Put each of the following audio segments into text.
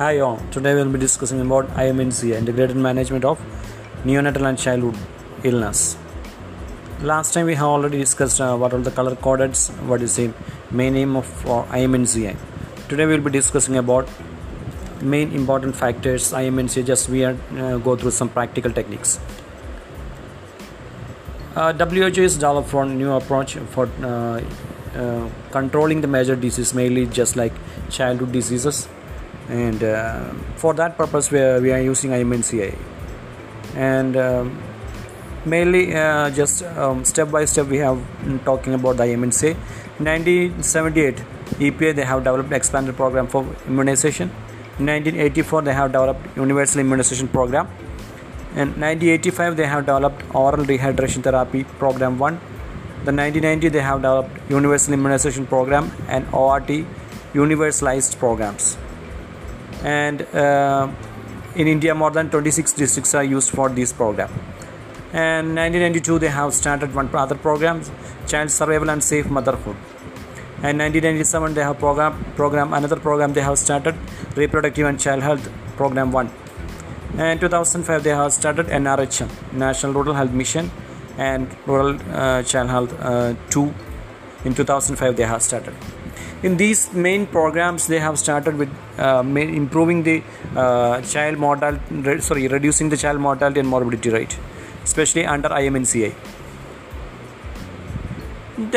Hi all, today we'll be discussing about IMNC, Integrated Management of Neonatal and Childhood Illness. Last time we have already discussed uh, what are the color codes, what is the main aim of uh, IMNCI. Today we'll be discussing about main important factors IMNC. Just we are uh, go through some practical techniques. Uh, WHO is developed for new approach for uh, uh, controlling the major diseases, mainly just like childhood diseases, and uh, for that purpose we are, we are using IMNCI, and um, mainly uh, just um, step by step we have talking about the IMNCI. 1978 EPI they have developed expanded program for immunization. In 1984 they have developed universal immunization program in 1985 they have developed oral rehydration therapy program 1 the 1990 they have developed universal immunization program and ort universalized programs and uh, in india more than 26 districts are used for this program. And 1992 they have started one other program child survival and safe motherhood. And 1997 they have program program another program they have started reproductive and child health program 1 and 2005 they have started NRHM National Rural Health Mission and Rural uh, Child Health uh, 2 in 2005 they have started in these main programs they have started with uh, improving the uh, child mortality sorry reducing the child mortality and morbidity rate especially under IMNCI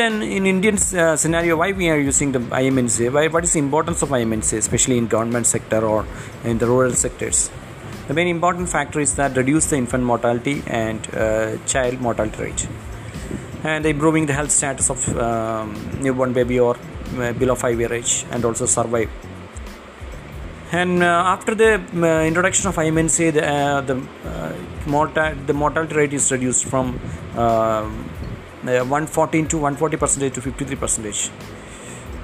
then in Indian uh, scenario why we are using the IMNCI why what is the importance of IMNCI especially in government sector or in the rural sectors? The main important factor is that reduce the infant mortality and uh, child mortality rate and improving the health status of um, newborn baby or below 5 year age and also survive. And uh, after the uh, introduction of IMNC the uh, the, uh, the mortality rate is reduced from um, 114 to 140 percentage to 53 percentage.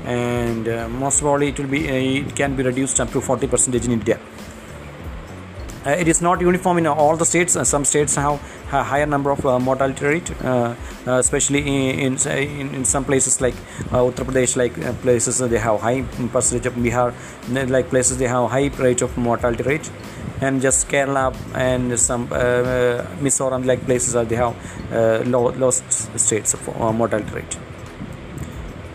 And most probably it will be it can be reduced up to 40 percentage in India uh, it is not uniform in all the states. Uh, some states have a higher number of uh, mortality rate, especially in, in, in some places like Uttar Pradesh, like places they have high percentage of Bihar, like places they have high rate of mortality rate, and just Kerala and some Mizoram, like places are they have low, low states of mortality rate.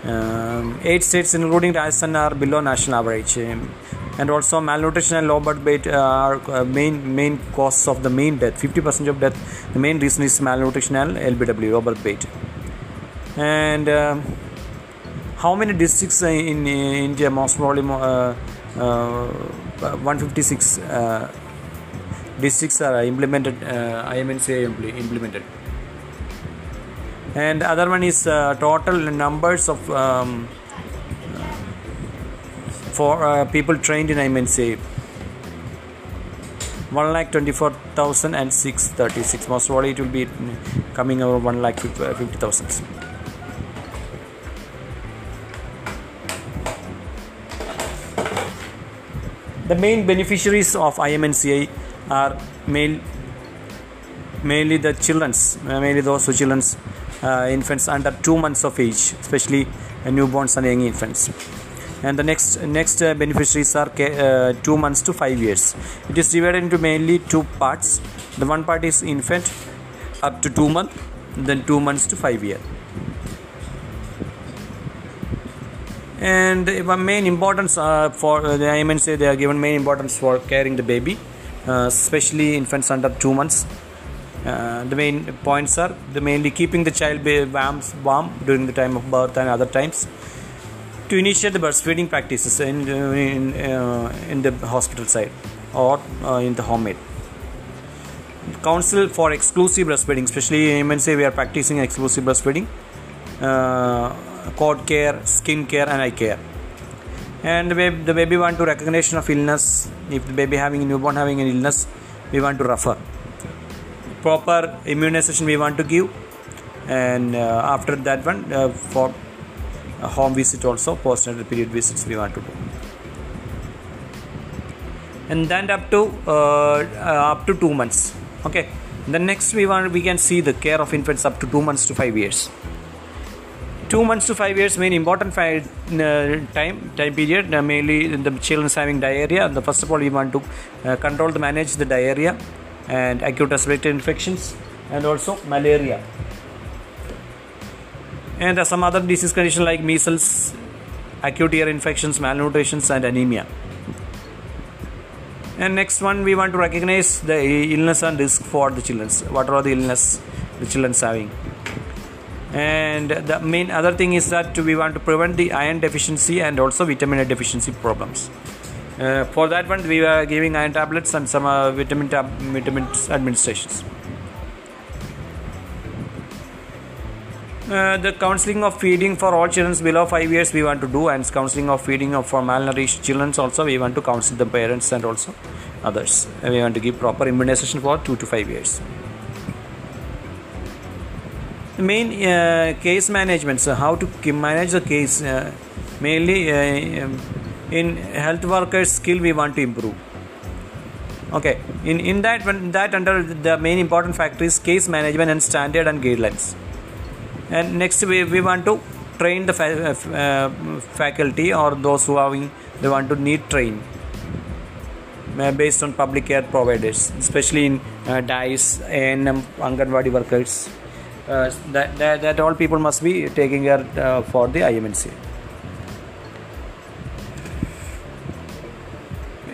Um, eight states, including Rajasthan, are below national average. Um, and also malnutrition and low birth weight are uh, main main causes of the main death. 50% of death the main reason is malnutrition and lbw low birth weight. And uh, how many districts in, in india most probably uh, 156 districts are implemented uh, imnci implemented. And other one is total numbers of um, for uh, people trained in IMNC 1 lakh 24,000 and 636 most probably it will be coming over 1 lakh 50,000 the main beneficiaries of IMNCI are male mainly the children's mainly those who children's uh, infants under 2 months of age especially uh, newborns and young infants and the next next uh, beneficiaries are uh, 2 months to 5 years. It is divided into mainly two parts. The one part is infant up to 2 months then 2 months to 5 year. And the main importance uh, for uh, the IMNC they are given main importance for carrying the baby uh, especially infants under 2 months. Uh, the main points are the mainly keeping the child warm, warm during the time of birth and other times to initiate the breastfeeding practices in in, uh, in the hospital side or uh, in the homemade council for exclusive breastfeeding especially MNC we are practicing exclusive breastfeeding uh, cord care skin care and eye care. And the baby, the baby want to recognition of illness. If the baby having newborn having an illness we want to refer. Proper immunization we want to give. And uh, after that one uh, for a home visit also postnatal period visits we want to do. And then up to uh, uh, up to 2 months. Okay. The next we want we can see the care of infants up to 2 months to 5 years. Two months to five years main important fi- uh, time time period uh, mainly the children having diarrhea. The first of all we want to uh, control the manage the diarrhea and acute respiratory infections and also malaria and some other disease condition like measles acute ear infections malnutrition and anemia and next one we want to recognize the illness and risk for the children what are the illness the children having and the main other thing is that we want to prevent the iron deficiency and also vitamin A deficiency problems. Uh, for that one, we are giving iron tablets and some uh, vitamin tab- vitamins administrations. Uh, the counseling of feeding for all children below 5 years we want to do and counseling of feeding of for malnourished children also we want to counsel the parents and also others. And we want to give proper immunization for 2 to 5 years. The main uh, case management so how to manage the case uh, mainly uh, um, in health workers skill we want to improve. Okay in in that one that under the main important factor is case management and standard and guidelines and next we, we want to train the fa- uh, uh, faculty or those who are having they want to need train uh, based on public care providers especially in uh, DICE and um, Anganwadi workers uh, that, that, that all people must be taking care uh, for the IMNC.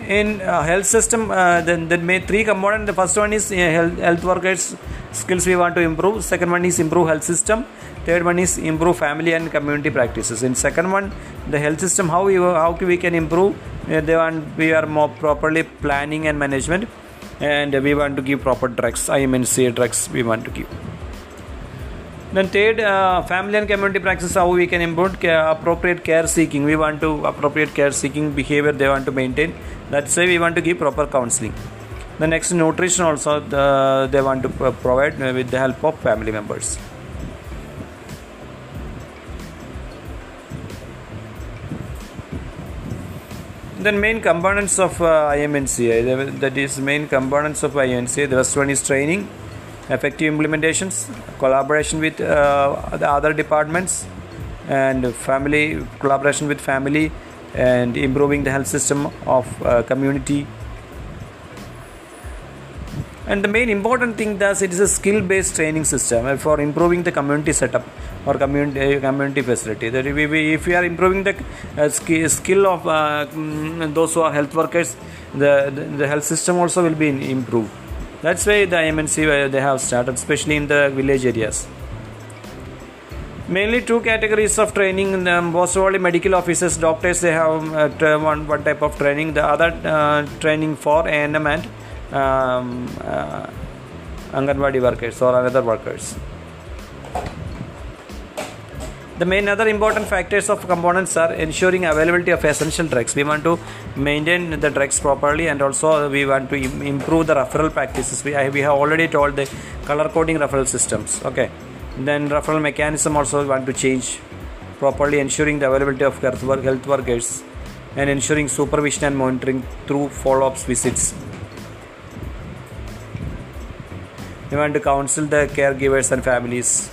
In health system, uh, then the main three components. The first one is health, health workers skills we want to improve. Second one is improve health system. Third one is improve family and community practices. In second one, the health system how we how we can improve. Uh, they want we are more properly planning and management, and we want to give proper drugs. IMNC drugs we want to give. Then third, uh, family and community practices how we can improve appropriate care seeking. We want to appropriate care seeking behavior they want to maintain. That's why we want to give proper counseling. The next nutrition also the, they want to provide uh, with the help of family members. Then main components of uh, IMNCI that is main components of IMNCI. The first one is training effective implementations, collaboration with uh, the other departments, and family collaboration with family, and improving the health system of uh, community. And the main important thing that it is a skill-based training system for improving the community setup or community community facility. That we, we, if we are improving the uh, skill, skill of uh, mm, those who are health workers, the, the, the health system also will be improved. That's why the MNC they have started, especially in the village areas. Mainly two categories of training. Um, most of all, medical officers, doctors, they have uh, one, one type of training. The other uh, training for ANM and um, uh, Anganwadi workers or other workers. The main other important factors of components are ensuring availability of essential drugs. We want to maintain the drugs properly and also we want to improve the referral practices. We, I, we have already told the color coding referral systems. Okay. Then referral mechanism also want to change properly, ensuring the availability of health, health workers and ensuring supervision and monitoring through follow-ups visits. We want to counsel the caregivers and families.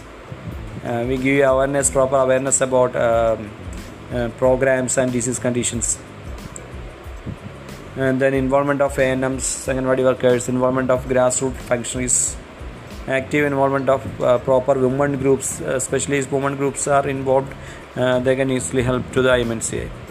Uh, we give awareness proper awareness about um, uh, programs and disease conditions. And then involvement of ANMs, Anganwadi workers, involvement of grassroots functionaries, active involvement of uh, proper women groups, uh, especially if women groups are involved, uh, they can easily help to the IMNCI.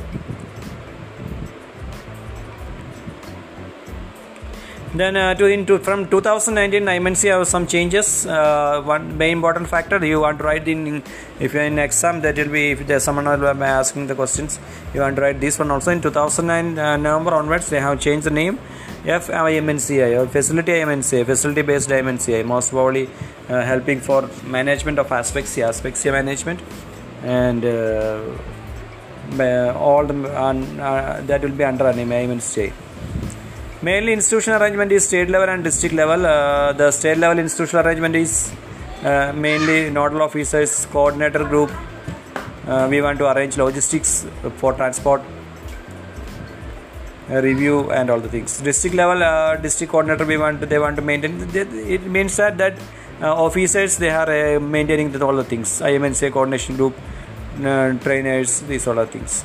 Then uh, to into from 2019 IMNC have some changes. Uh, one main important factor you want to write in if you're in exam that will be if there's someone will be asking the questions you want to write this one also in 2009 uh, November onwards they have changed the name FIMNCI or facility IMNCI facility based IMNCI most probably uh, helping for management of asphyxia asphyxia management and uh, all the uh, that will be under an IMNCI. Mainly institutional arrangement is state level and district level. Uh, the state level institutional arrangement is uh, mainly nodal officers, coordinator group. Uh, we want to arrange logistics for transport, review and all the things. District level, district coordinator, we want to, they want to maintain. It means that that officers they are maintaining all the things. IMNCI coordination group uh, trainers these sort of things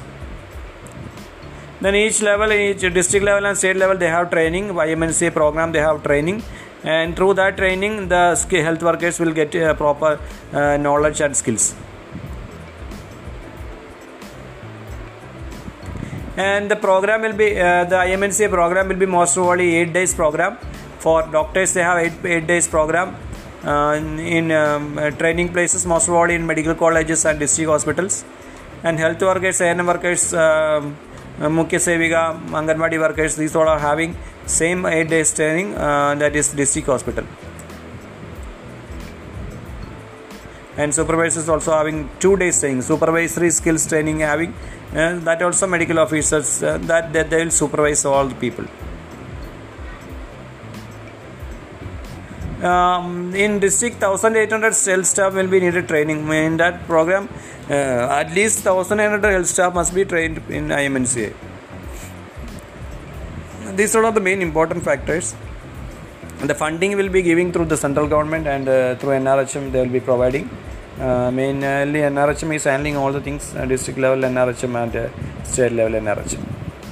then each level each district level and state level they have training. IMNCI program they have training. And through that training the health workers will get uh, proper uh, knowledge and skills. And the program will be uh, the IMNCI program will be most probably eight days program. For doctors they have eight, eight days program. In um, uh, training places most probably in medical colleges and district hospitals. And health workers and workers Mukhya Sevika, Anganwadi workers, these all are having same 8 days training uh, that is district hospital. And supervisors also having 2 days training, supervisory skills training having uh, that also medical officers uh, that, that they will supervise all the people. Um, in district 1800 health staff will be needed training. In that program uh, at least 1800 health staff must be trained in IMNCI these are the main important factors. The funding will be giving through the central government and uh, through NRHM they will be providing. Uh, mainly NRHM is handling all the things uh, district level NRHM and uh, state level NRHM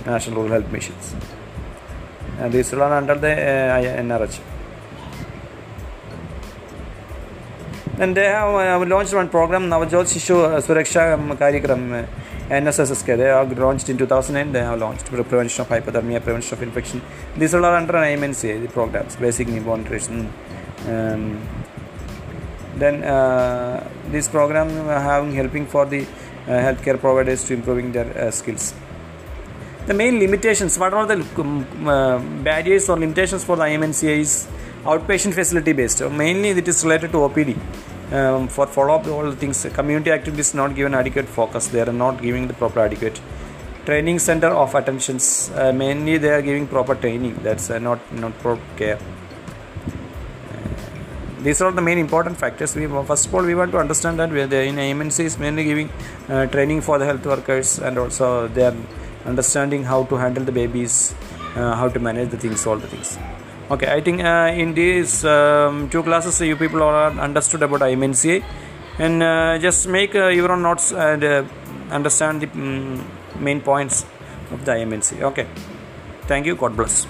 National Rural Health Missions. And these are under the uh, NRHM And they have uh, launched one program, Navjaat Shishu Suraksha Karyakram, NSSSK. They have launched in 2009. They have launched prevention of hypothermia, prevention of infection. These are all under IMNCI, the programs, basic newborn nutrition. Um, then uh, this program having helping for the uh, healthcare providers to improving their uh, skills. The main limitations, what are the um, uh, barriers or limitations for the IMNCI is outpatient facility based. Mainly it is related to OPD um, for follow up all the things community activities not given adequate focus. They are not giving the proper adequate training center of attentions. Uh, mainly they are giving proper training. That's uh, not not proper care. Uh, these are the main important factors. We first of all we want to understand that we are in AMNC is mainly giving uh, training for the health workers and also they are understanding how to handle the babies uh, how to manage the things all the things okay i think uh, in these um, two classes you people are understood about imnci and uh, just make uh, your own notes and uh, understand the um, main points of the imnci okay. Thank you. God bless